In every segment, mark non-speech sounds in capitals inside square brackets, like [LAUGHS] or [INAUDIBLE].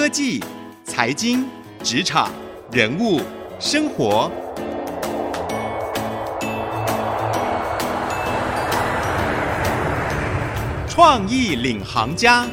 科技、财经、职场、人物、生活，创意领航家。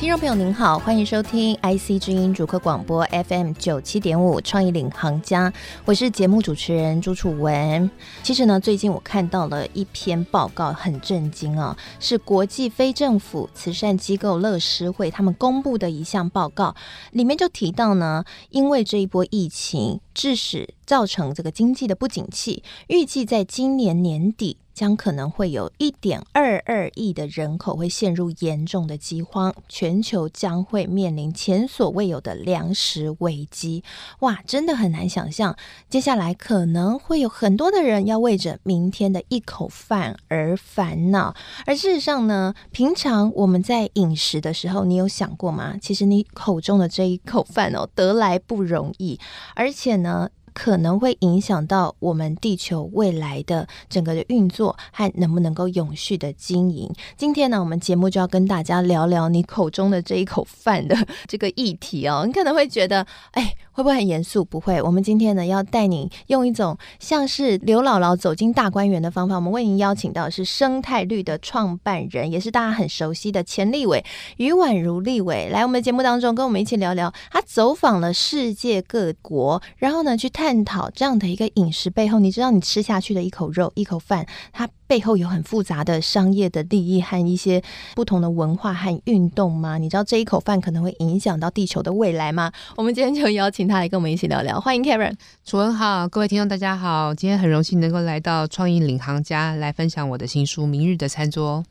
听众朋友您好，欢迎收听 IC 之音主客广播 FM 九七点五创意领航家，我是节目主持人朱楚文。其实呢，最近我看到了一篇报告，很震惊啊，是国际非政府慈善机构乐施会他们公布的一项报告，里面就提到呢，因为这一波疫情致使造成这个经济的不景气，预计在今年年底。将可能会有一点二二亿的人口会陷入严重的饥荒，全球将会面临前所未有的粮食危机。哇，真的很难想象，接下来可能会有很多的人要为着明天的一口饭而烦恼。而事实上呢，平常我们在饮食的时候，你有想过吗？其实你口中的这一口饭哦，得来不容易，而且呢，可能会影响到我们地球未来的整个的运作和能不能够永续的经营。今天呢，我们节目就要跟大家聊聊你口中的这一口饭的 [LAUGHS] 这个议题哦。你可能会觉得，哎。会不会很严肃？不会。我们今天呢，要带你用一种像是刘姥姥走进大观园的方法。我们为您邀请到的是生态绿的创办人，也是大家很熟悉的前立伟于宛如立伟，来我们的节目当中跟我们一起聊聊。他走访了世界各国，然后呢，去探讨这样的一个饮食背后。你知道，你吃下去的一口肉、一口饭，它。背后有很复杂的商业的利益和一些不同的文化和运动吗？你知道这一口饭可能会影响到地球的未来吗？我们今天就邀请他来跟我们一起聊聊。欢迎 Karen，楚文好，各位听众大家好，今天很荣幸能够来到创意领航家来分享我的新书《明日的餐桌》。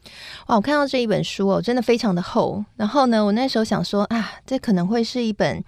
哇，我看到这一本书哦，真的非常的厚。然后呢，我那时候想说啊，这可能会是一本。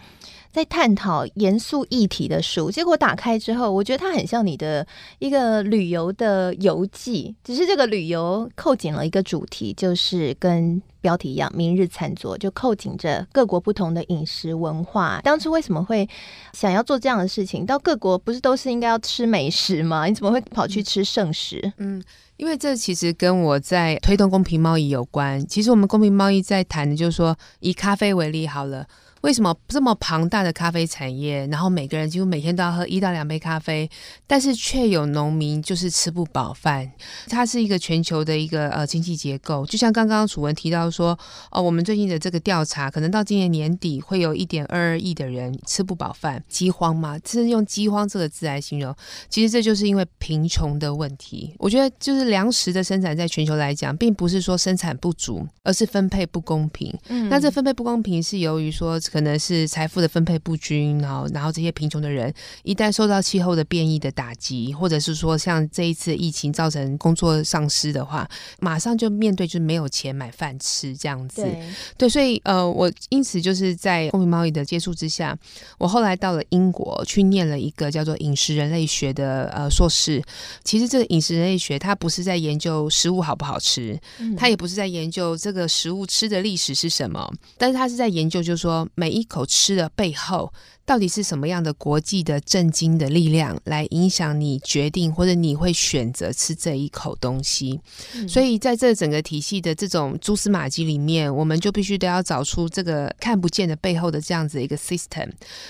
在探讨严肃议题的书，结果打开之后，我觉得它很像你的一个旅游的游记，只是这个旅游扣紧了一个主题，就是跟标题一样“明日餐桌”，就扣紧着各国不同的饮食文化。当初为什么会想要做这样的事情？到各国不是都是应该要吃美食吗？你怎么会跑去吃圣食？嗯，因为这其实跟我在推动公平贸易有关。其实我们公平贸易在谈的就是说，以咖啡为例好了。为什么这么庞大的咖啡产业，然后每个人几乎每天都要喝一到两杯咖啡，但是却有农民就是吃不饱饭？它是一个全球的一个呃经济结构。就像刚刚楚文提到说，哦，我们最近的这个调查，可能到今年年底会有一点二二亿的人吃不饱饭，饥荒嘛，这是用饥荒这个字来形容。其实这就是因为贫穷的问题。我觉得就是粮食的生产在全球来讲，并不是说生产不足，而是分配不公平。嗯，那这分配不公平是由于说。可能是财富的分配不均，然后，然后这些贫穷的人一旦受到气候的变异的打击，或者是说像这一次疫情造成工作丧失的话，马上就面对就是没有钱买饭吃这样子。对，对，所以呃，我因此就是在公平贸易的接触之下，我后来到了英国去念了一个叫做饮食人类学的呃硕士。其实这个饮食人类学它不是在研究食物好不好吃，嗯，它也不是在研究这个食物吃的历史是什么，但是它是在研究就是说。每一口吃的背后，到底是什么样的国际的震惊的力量来影响你决定，或者你会选择吃这一口东西？嗯。所以在这整个体系的这种蛛丝马迹里面，我们就必须都要找出这个看不见的背后的这样子一个 system，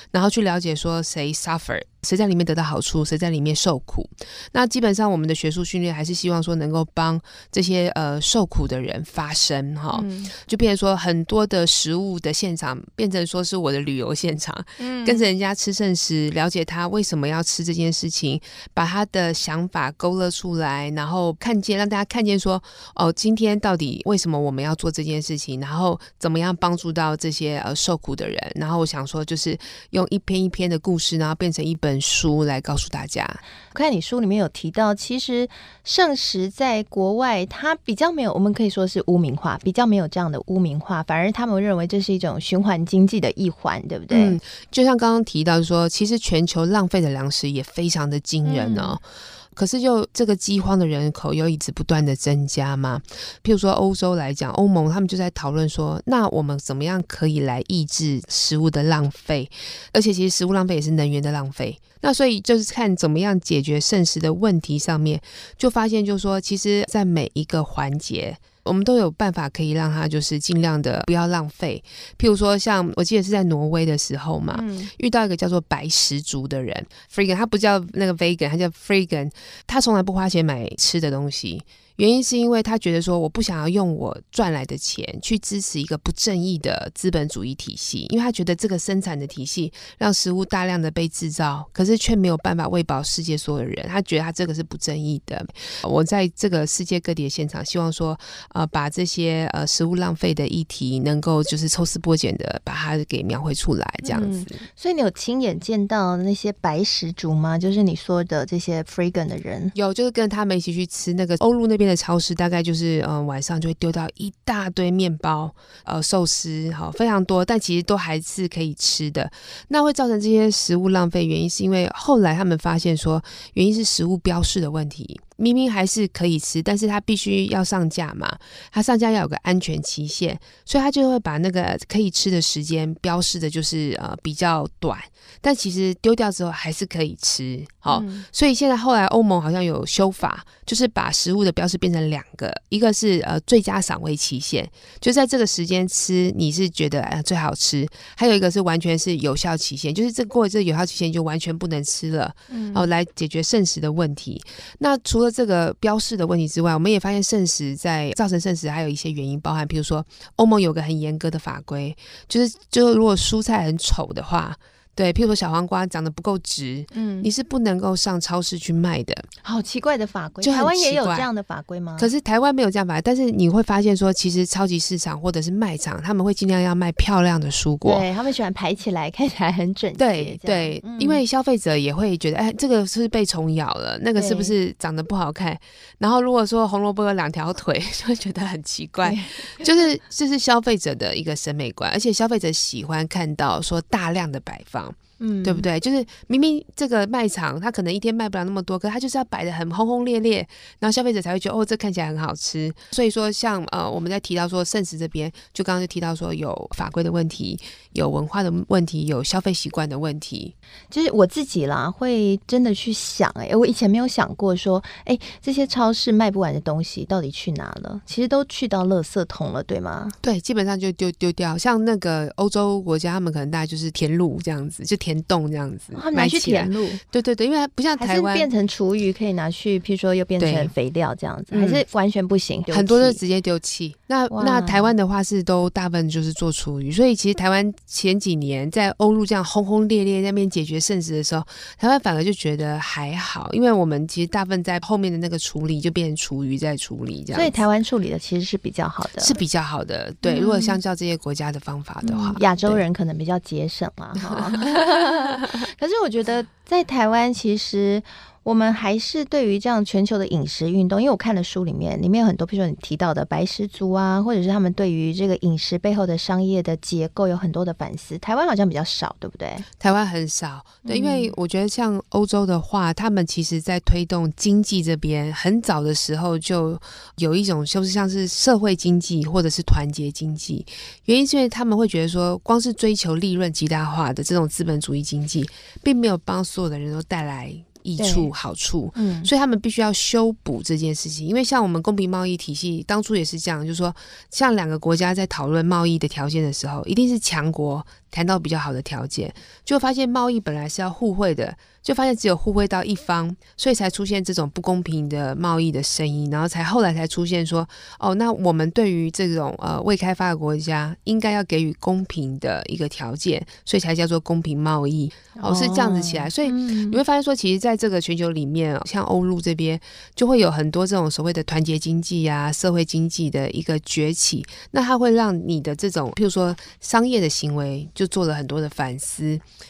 然后去了解说谁 suffer。谁在里面得到好处，谁在里面受苦？那基本上我们的学术训练还是希望说能够帮这些呃受苦的人发声哈、嗯，就变成说很多的食物的现场变成说是我的旅游现场，嗯，跟着人家吃圣食，了解他为什么要吃这件事情，把他的想法勾勒出来，然后看见让大家看见说哦，今天到底为什么我们要做这件事情，然后怎么样帮助到这些呃受苦的人，然后我想说就是用一篇一篇的故事，然后变成一本。书来告诉大家，我看你书里面有提到，其实圣食在国外，它比较没有，我们可以说是污名化，比较没有这样的污名化，反而他们认为这是一种循环经济的一环，对不对？嗯，就像刚刚提到说，其实全球浪费的粮食也非常的惊人哦。嗯可是，就这个饥荒的人口又一直不断的增加嘛。譬如说，欧洲来讲，欧盟他们就在讨论说，那我们怎么样可以来抑制食物的浪费？而且，其实食物浪费也是能源的浪费。那所以就是看怎么样解决剩食的问题上面，就发现就是说，其实，在每一个环节。我们都有办法可以让它就是尽量的不要浪费。譬如说，像我记得是在挪威的时候嘛，嗯、遇到一个叫做白石族的人，Freegan，他不叫那个 Vegan，他叫 Freegan，他从来不花钱买吃的东西。原因是因为他觉得说，我不想要用我赚来的钱去支持一个不正义的资本主义体系，因为他觉得这个生产的体系让食物大量的被制造，可是却没有办法喂饱世界所有人。他觉得他这个是不正义的。我在这个世界各地的现场，希望说，呃，把这些呃食物浪费的议题，能够就是抽丝剥茧的把它给描绘出来，这样子。嗯，所以你有亲眼见到那些白石族吗？就是你说的这些 Freegan 的人？有，就是跟他们一起去吃那个欧陆那边的超市大概就是嗯晚上就会丢到一大堆面包呃寿司好非常多，但其实都还是可以吃的。那会造成这些食物浪费，原因是因为后来他们发现说，原因是食物标示的问题。明明还是可以吃，但是他必须要上架嘛，他上架要有个安全期限，所以他就会把那个可以吃的时间标示的就是呃比较短，但其实丢掉之后还是可以吃。好，嗯、所以现在后来欧盟好像有修法，就是把食物的标示变成两个，一个是呃最佳赏味期限，就在这个时间吃你是觉得呃最好吃，还有一个是完全是有效期限，就是这过了这个有效期限就完全不能吃了，嗯，哦来解决剩食的问题。那除了这个标示的问题之外，我们也发现剩食在造成剩食还有一些原因，包含譬如说欧盟有个很严格的法规，就是就如果蔬菜很丑的话。对，譬如说小黄瓜长得不够直，嗯，你是不能够上超市去卖的。好奇怪的法规，就台湾也有这样的法规吗？可是台湾没有这样法规，但是你会发现说，其实超级市场或者是卖场，他们会尽量要卖漂亮的蔬果，对，他们喜欢排起来，[LAUGHS] 看起来很整齐。对对，嗯、因为消费者也会觉得，哎，这个是被虫咬了，那个是不是长得不好看？然后如果说红萝卜有两条腿，[LAUGHS] 就会觉得很奇怪。对就是这、就是消费者的一个审美观，而且消费者喜欢看到说大量的摆放。嗯，对不对？就是明明这个卖场，它可能一天卖不了那么多，可是它就是要摆的很轰轰烈烈，然后消费者才会觉得哦，这看起来很好吃。所以说像，像呃，我们在提到说圣食这边，就刚刚就提到说有法规的问题，有文化的问题，有消费习惯的问题。就是我自己啦，会真的去想，哎，我以前没有想过说，哎，这些超市卖不完的东西到底去哪了？其实都去到垃圾桶了，对吗？对，基本上就丢丢掉。像那个欧洲国家，他们可能大概就是填路这样子，就填。填洞这样子，拿去填路，对对对，因为它不像台湾。变成厨余可以拿去，譬如说又变成肥料这样子，还是完全不行，很多都直接丢弃。那那台湾的话是都大部分就是做厨余，所以其实台湾前几年在欧陆这样轰轰烈烈那边解决剩食的时候，台湾反而就觉得还好，因为我们其实大部分在后面的那个处理就变成厨余在处理这样，所以台湾处理的其实是比较好的，是比较好的。对，如果相较这些国家的方法的话，亚洲人可能比较节省啊。[LAUGHS] [LAUGHS] 可是我觉得在台湾，其实。我们还是对于这样全球的饮食运动，因为我看了书里面，里面有很多，比如说你提到的白石族啊，或者是他们对于这个饮食背后的商业的结构有很多的反思。台湾好像比较少，对不对？台湾很少，对，因为我觉得像欧洲的话，他们其实在推动经济这边很早的时候就有一种就是像是社会经济或者是团结经济。原因是因为他们会觉得说，光是追求利润极大化的这种资本主义经济，并没有帮所有的人都带来。益处好处，嗯，所以他们必须要修补这件事情，因为像我们公平贸易体系当初也是这样，就是说，像两个国家在讨论贸易的条件的时候，一定是强国谈到比较好的条件，就发现贸易本来是要互惠的。就发现只有互惠到一方，所以才出现这种不公平的贸易的声音，然后才后来才出现说，哦，那我们对于这种呃未开发的国家，应该要给予公平的一个条件，所以才叫做公平贸易，哦，是这样子起来。所以你会发现说，其实在这个全球里面，像欧陆这边，就会有很多这种所谓的团结经济啊、社会经济的一个崛起，那它会让你的这种，譬如说商业的行为，就做了很多的反思，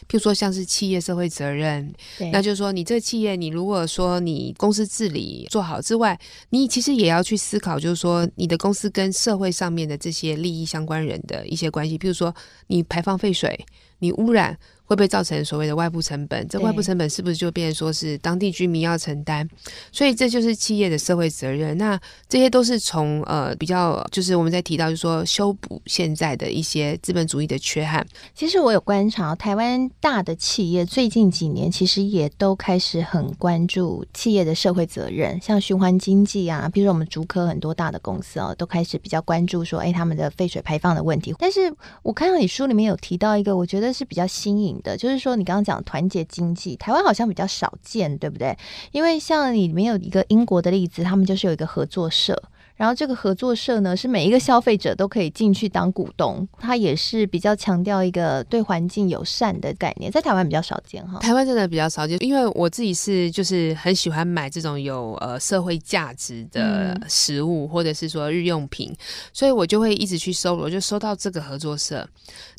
譬如说像是企业社会责任。那就是说，你这个企业，你如果说你公司治理做好之外，你其实也要去思考，就是说你的公司跟社会上面的这些利益相关人的一些关系，譬如说你排放废水，你污染。会不会造成所谓的外部成本？这外部成本是不是就变成说是当地居民要承担？所以这就是企业的社会责任。那这些都是从呃比较，就是我们在提到，就是说修补现在的一些资本主义的缺憾。其实我有观察，台湾大的企业最近几年其实也都开始很关注企业的社会责任，像循环经济啊，比如说我们竹科很多大的公司哦，都开始比较关注说，哎，他们的废水排放的问题。但是我看到你书里面有提到一个，我觉得是比较新颖的，就是说你刚刚讲团结经济，台湾好像比较少见，对不对？因为像里面有一个英国的例子，他们就是有一个合作社。然后这个合作社呢，是每一个消费者都可以进去当股东，它也是比较强调一个对环境友善的概念，在台湾比较少见哈。台湾真的比较少见，因为我自己是就是很喜欢买这种有呃社会价值的食物，嗯、或者是说日用品，所以我就会一直去搜罗，就搜到这个合作社。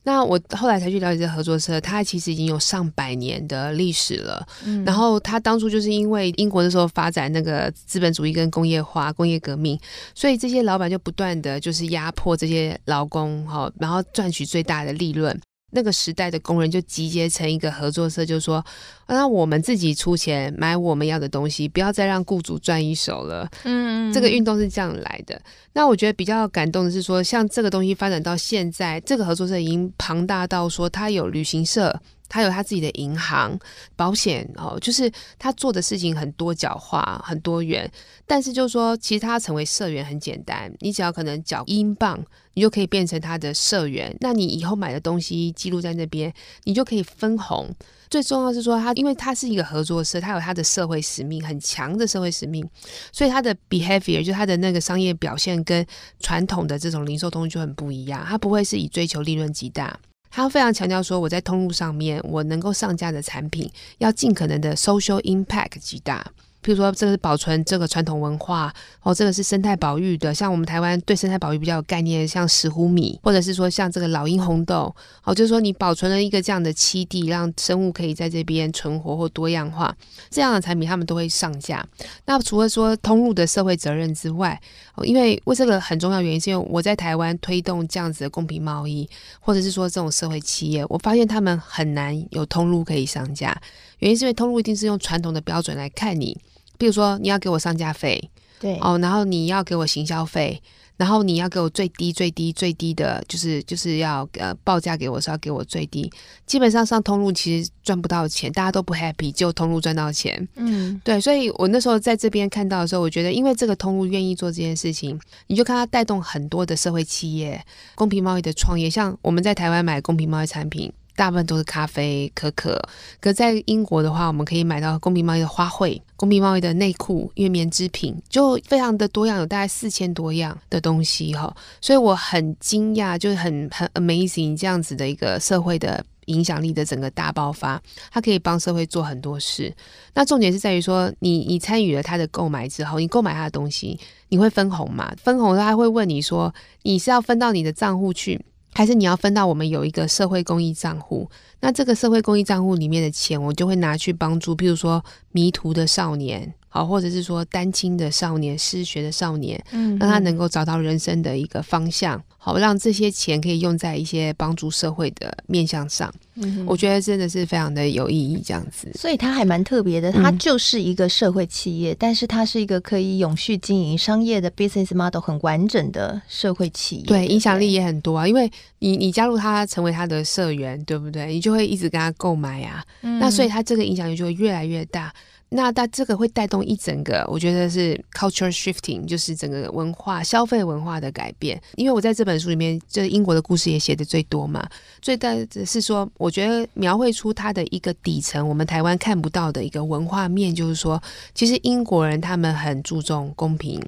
那我后来才去了解这个合作社，它其实已经有上百年的历史了。嗯，然后它当初就是因为英国的时候发展那个资本主义跟工业化、工业革命，所以这些老板就不断的就是压迫这些劳工，哈，然后赚取最大的利润。那个时代的工人就集结成一个合作社，就说：“那我们自己出钱买我们要的东西，不要再让雇主赚一手了。”嗯，这个运动是这样来的。那我觉得比较感动的是说，像这个东西发展到现在，这个合作社已经庞大到说，它有旅行社。他有他自己的银行、保险哦，就是他做的事情很多角化、很多元。但是就是说，其实他成为社员很简单，你只要可能缴英镑，你就可以变成他的社员。那你以后买的东西记录在那边，你就可以分红。最重要是说，他因为他是一个合作社，他有他的社会使命，很强的社会使命，所以他的 behavior 就他的那个商业表现跟传统的这种零售东西就很不一样。他不会是以追求利润极大。他非常强调说，我在通路上面，我能够上架的产品要尽可能的 social impact 极大。譬如说，这个是保存这个传统文化，哦，这个是生态保育的。像我们台湾对生态保育比较有概念，像石斛米，或者是说像这个老鹰红豆，哦，就是说你保存了一个这样的栖地，让生物可以在这边存活或多样化，这样的产品他们都会上架。那除了说通路的社会责任之外，因为为这个很重要原因，是因为我在台湾推动这样子的公平贸易，或者是说这种社会企业，我发现他们很难有通路可以上架，原因是因为通路一定是用传统的标准来看你。比如说，你要给我上架费，对哦，然后你要给我行销费，然后你要给我最低最低最低的，就是就是要呃报价给我是要给我最低。基本上上通路其实赚不到钱，大家都不 happy，就通路赚到钱。嗯，对，所以我那时候在这边看到的时候，我觉得因为这个通路愿意做这件事情，你就看它带动很多的社会企业、公平贸易的创业，像我们在台湾买公平贸易产品。大部分都是咖啡、可可。可在英国的话，我们可以买到公平贸易的花卉、公平贸易的内裤，月棉织品就非常的多样，有大概四千多样的东西哈。所以我很惊讶，就是很很 amazing 这样子的一个社会的影响力的整个大爆发，它可以帮社会做很多事。那重点是在于说，你你参与了他的购买之后，你购买他的东西，你会分红嘛？分红他会问你说，你是要分到你的账户去？还是你要分到我们有一个社会公益账户，那这个社会公益账户里面的钱，我就会拿去帮助，比如说迷途的少年，好，或者是说单亲的少年、失学的少年，嗯，让他能够找到人生的一个方向。好，让这些钱可以用在一些帮助社会的面向上，嗯，我觉得真的是非常的有意义，这样子。所以它还蛮特别的，它就是一个社会企业，嗯，但是它是一个可以永续经营商业的 business model 很完整的社会企业。对，影响力也很多啊，因为你你加入他成为他的社员，对不对？你就会一直跟他购买啊，嗯，那所以他这个影响力就会越来越大。那它这个会带动一整个，我觉得是 culture shifting，就是整个文化消费文化的改变。因为我在这本书里面，这英国的故事也写的最多嘛。最大的是说，我觉得描绘出它的一个底层，我们台湾看不到的一个文化面，就是说，其实英国人他们很注重公平。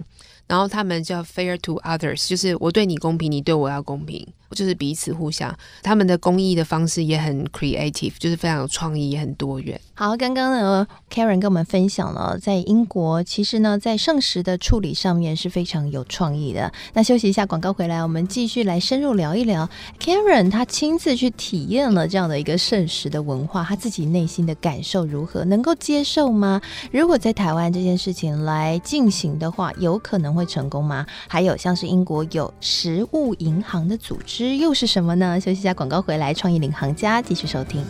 然后他们叫 fair to others，就是我对你公平，你对我要公平，就是彼此互相。他们的公益的方式也很 creative，就是非常有创意，也很多元。好，刚刚呢，Karen 跟我们分享了在英国，其实呢，在圣食的处理上面是非常有创意的。那休息一下，广告回来，我们继续来深入聊一聊 Karen 他亲自去体验了这样的一个圣食的文化，他自己内心的感受如何？能够接受吗？如果在台湾这件事情来进行的话，有可能会成功吗？还有像是英国有食物银行的组织，又是什么呢？休息一下，广告回来，创意领航家继续收听。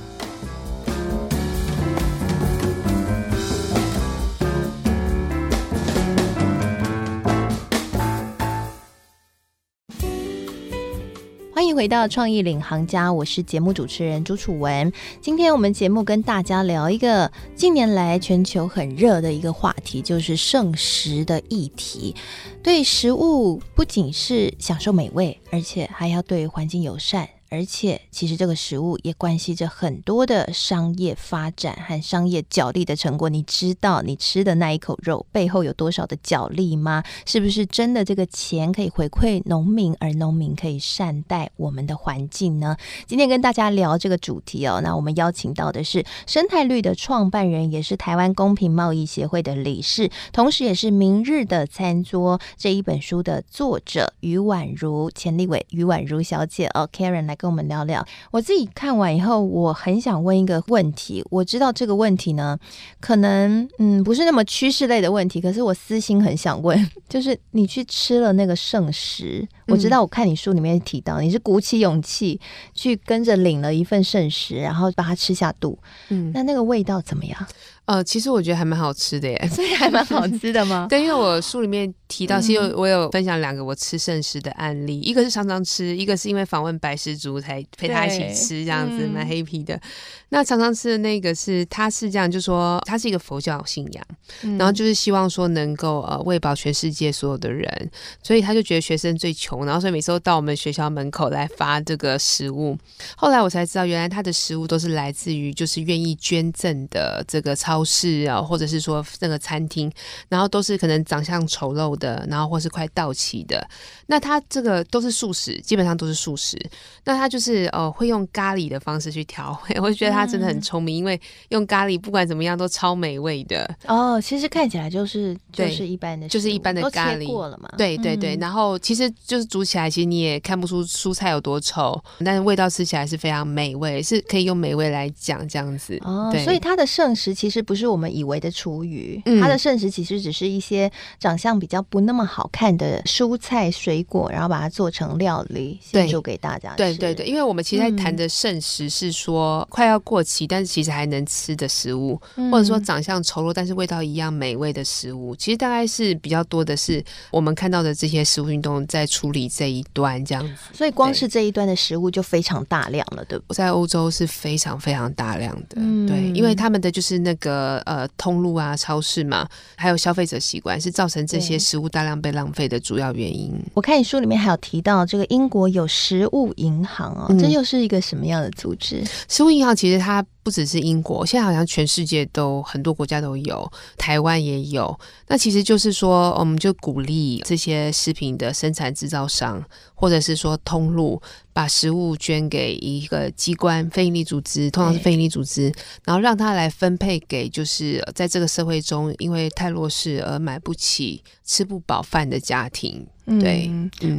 回到创意领航家，我是节目主持人朱楚文。今天我们节目跟大家聊一个近年来全球很热的一个话题，就是圣食的议题。对食物不仅是享受美味，而且还要对环境友善。而且，其实这个食物也关系着很多的商业发展和商业角力的成果。你知道你吃的那一口肉背后有多少的角力吗？是不是真的这个钱可以回馈农民，而农民可以善待我们的环境呢？今天跟大家聊这个主题哦，那我们邀请到的是生态绿的创办人，也是台湾公平贸易协会的理事，同时也是《明日的餐桌》这一本书的作者于宛如钱立伟，于宛如小姐哦，Karen 来。跟我们聊聊，我自己看完以后，我很想问一个问题。我知道这个问题呢，可能嗯不是那么趋势类的问题，可是我私心很想问，[LAUGHS] 就是你去吃了那个圣食，我知道我看你书里面提到，你是鼓起勇气去跟着领了一份圣食，然后把它吃下肚，嗯，那那个味道怎么样？呃，其实我觉得还蛮好吃的耶，[LAUGHS] 所以还蛮好。吃的吗？[LAUGHS] 对，因为我书里面提到，其实我有分享两个我吃圣食的案例，嗯、一个是常常吃，一个是因为访问白石竹才陪他一起吃，这样子蛮 happy 的。那常常吃的那个是，他是这样，就说他是一个佛教信仰，嗯、然后就是希望说能够呃喂饱全世界所有的人，所以他就觉得学生最穷，然后所以每次都到我们学校门口来发这个食物。后来我才知道，原来他的食物都是来自于就是愿意捐赠的这个超。市啊，或者是说那个餐厅，然后都是可能长相丑陋的，然后或是快到期的。那他这个都是素食，基本上都是素食。那他就是呃会用咖喱的方式去调味，我就觉得他真的很聪明，嗯、因为用咖喱不管怎么样都超美味的。哦，其实看起来就是就是一般的，就是一般的咖喱过了嘛。对对对，嗯、然后其实就是煮起来，其实你也看不出蔬菜有多丑，但是味道吃起来是非常美味，是可以用美味来讲这样子。哦，对所以它的剩食其实。不是我们以为的厨余，嗯、它的剩食其实只是一些长相比较不那么好看的蔬菜水果，然后把它做成料理，献出给大家吃。对对对，因为我们其实在谈的剩食是说快要过期，嗯、但是其实还能吃的食物，嗯、或者说长相丑陋但是味道一样美味的食物，其实大概是比较多的是我们看到的这些食物运动在处理这一端这样子。所以光是这一端的食物就非常大量了，对不对？在欧洲是非常非常大量的，嗯、对，因为他们的就是那个。呃呃，通路啊，超市嘛，还有消费者习惯，是造成这些食物大量被浪费的主要原因。我看你书里面还有提到，这个英国有食物银行哦，嗯、这又是一个什么样的组织？食物银行其实它。不只是英国，现在好像全世界都很多国家都有，台湾也有。那其实就是说，我们就鼓励这些食品的生产制造商，或者是说通路，把食物捐给一个机关、非营利组织，通常是非营利组织，然后让他来分配给就是在这个社会中因为太弱势而买不起、吃不饱饭的家庭。对，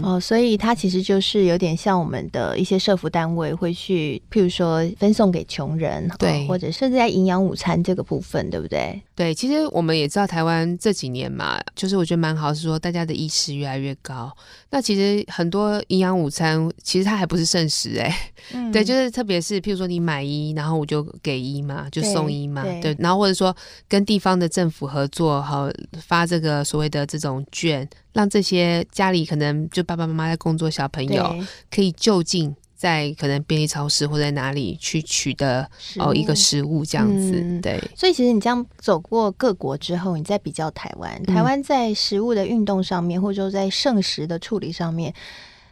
哦，所以它其实就是有点像我们的一些社福单位会去，譬如说分送给穷人，对、哦，或者甚至在营养午餐这个部分，对不对？对，其实我们也知道台湾这几年嘛，就是我觉得蛮好，是说大家的意识越来越高。那其实很多营养午餐，其实它还不是圣食哎，嗯、对，就是特别是譬如说你买一，然后我就给一嘛，就送一嘛，对，对，然后或者说跟地方的政府合作，好发这个所谓的这种券。让这些家里可能就爸爸妈妈在工作小朋友可以就近在可能便利超市或在哪里去取得哦一个食物这样子，嗯、对。所以其实你这样走过各国之后，你再比较台湾，台湾在食物的运动上面，嗯、或者说在剩食的处理上面，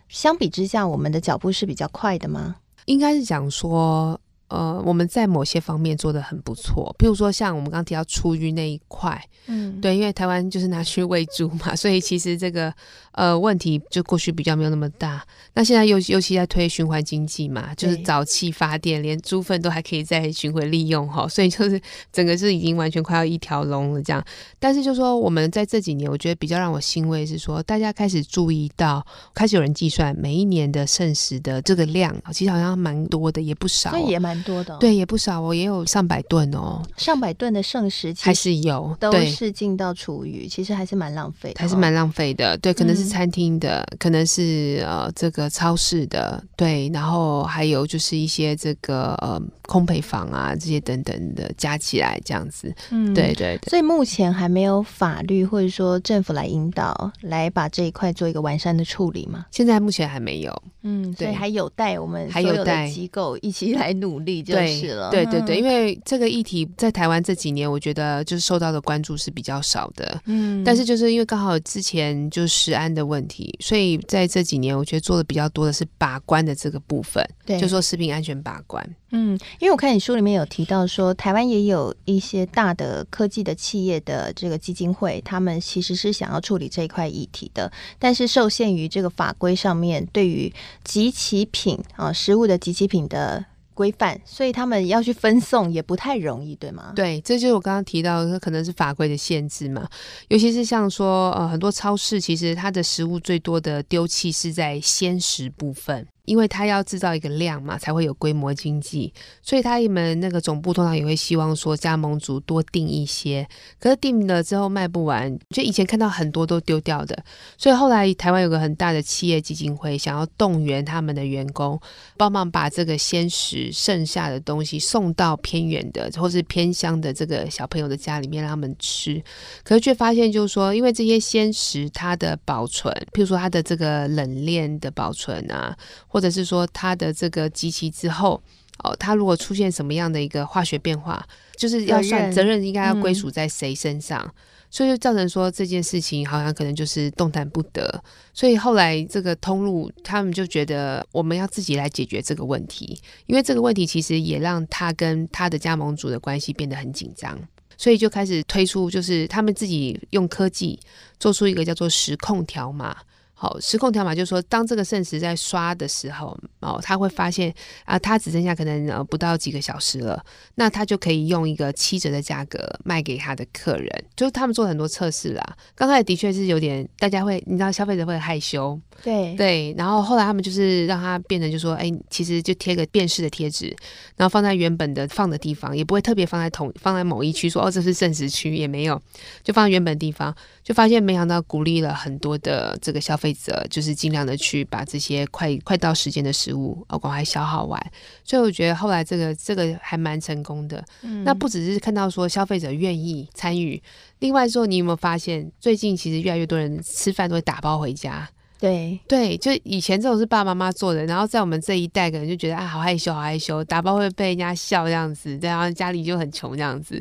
相比之下，我们的脚步是比较快的吗？应该是讲说。呃，我们在某些方面做的很不错，譬如说像我们刚刚提到出淤那一块，嗯，对，因为台湾就是拿去喂猪嘛，所以其实这个呃问题就过去比较没有那么大。那现在尤尤其在推循环经济嘛，就是沼气发电，连猪粪都还可以再循环利用哈，所以就是整个是已经完全快要一条龙了这样。但是就说我们在这几年，我觉得比较让我欣慰是说，大家开始注意到，开始有人计算每一年的剩食的这个量，其实好像蛮多的，也不少，也蛮。多的、哦，对，也不少哦，也有上百吨哦，上百吨的剩食还是有，都是进到厨余，其实还是蛮浪费的、哦，还是蛮浪费的。对，可能是餐厅的，嗯、可能是呃这个超市的，对，然后还有就是一些这个呃烘焙房啊这些等等的加起来这样子，嗯，对对对。所以目前还没有法律或者说政府来引导来把这一块做一个完善的处理吗？现在目前还没有，嗯，对，所以还有待我们还有待。机构一起来努力就是了。对对对，对，因为这个议题在台湾这几年，我觉得就是受到的关注是比较少的，嗯，但是就是因为刚好之前就食安的问题，所以在这几年我觉得做的比较多的是把关的这个部分，对，就说食品安全把关。嗯，因为我看你书里面有提到说，台湾也有一些大的科技的企业的这个基金会，他们其实是想要处理这一块议题的，但是受限于这个法规上面对于集齐品啊食物的集齐品的规范，所以他们要去分送也不太容易，对吗？对，这就是我刚刚提到的，可能是法规的限制嘛，尤其是像说呃很多超市，其实它的食物最多的丢弃是在鲜食部分。因为他要制造一个量嘛，才会有规模经济，所以他们那个总部通常也会希望说加盟组多订一些，可是订了之后卖不完，就以前看到很多都丢掉的，所以后来台湾有个很大的企业基金会想要动员他们的员工帮忙把这个鲜食剩下的东西送到偏远的或是偏乡的这个小朋友的家里面让他们吃，可是却发现就是说，因为这些鲜食它的保存，譬如说它的这个冷链的保存啊。或者是说它的这个集齐之后，哦，它如果出现什么样的一个化学变化，就是要算责任应该要归属在谁身上，嗯，所以就造成说这件事情好像可能就是动弹不得。所以后来这个通路他们就觉得我们要自己来解决这个问题，因为这个问题其实也让他跟他的加盟主的关系变得很紧张，所以就开始推出就是他们自己用科技做出一个叫做时控条码。哦，失控条码就是说，当这个圣石在刷的时候，哦，他会发现啊，他只剩下可能呃不到几个小时了，那他就可以用一个七折的价格卖给他的客人。就是他们做很多测试啦，刚开始的确是有点，大家会，你知道，消费者会害羞，对对，然后后来他们就是让他变成就说，哎，其实就贴个辨识的贴纸，然后放在原本的放的地方，也不会特别放在同放在某一区，说哦这是圣石区也没有，就放在原本地方，就发现没想到鼓励了很多的这个消费。就是尽量的去把这些快快到时间的食物啊赶快消耗完，所以我觉得后来这个这个还蛮成功的。嗯，那不只是看到说消费者愿意参与，另外说你有没有发现最近其实越来越多人吃饭都会打包回家。对。对，就以前这种是爸爸妈妈做的，然后在我们这一代可能就觉得啊好害羞好害羞，打包会被人家笑这样子，对，然后家里就很穷这样子，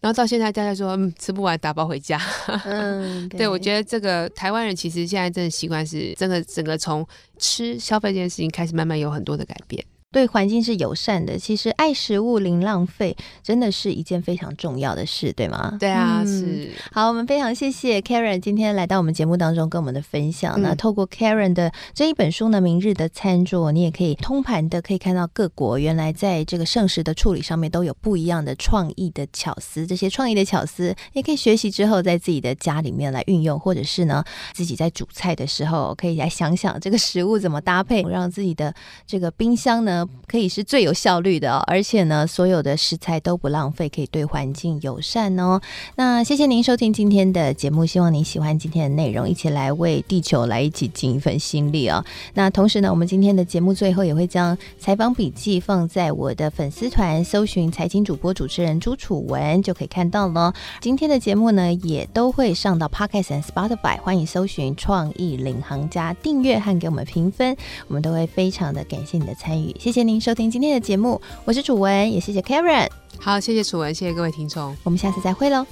然后到现在大家说嗯吃不完打包回家，嗯，对，[LAUGHS] 对。我觉得这个台湾人其实现在真的习惯是真的整个从吃消费这件事情开始慢慢有很多的改变。对环境是友善的，其实爱食物零浪费真的是一件非常重要的事，对吗？对啊，嗯、是。好，我们非常谢谢 Karen 今天来到我们节目当中跟我们的分享。嗯、那透过 Karen 的这一本书呢，《明日的餐桌》，你也可以通盘的可以看到各国原来在这个剩食的处理上面都有不一样的创意的巧思。这些创意的巧思也可以学习之后在自己的家里面来运用，或者是呢自己在煮菜的时候可以来想想这个食物怎么搭配，让自己的这个冰箱呢。可以是最有效率的，而且呢，所有的食材都不浪费，可以对环境友善哦。那谢谢您收听今天的节目，希望您喜欢今天的内容，一起来为地球来一起尽一份心力哦。那同时呢，我们今天的节目最后也会将采访笔记放在我的粉丝团，搜寻财经主播主持人朱楚文就可以看到了。今天的节目呢，也都会上到 Podcast 和 Spotify，欢迎搜寻创意领航家订阅和给我们评分，我们都会非常的感谢你的参与，谢谢您收听今天的节目，我是楚文，也谢谢 Karen。好，谢谢楚文，谢谢各位听众，我们下次再会喽。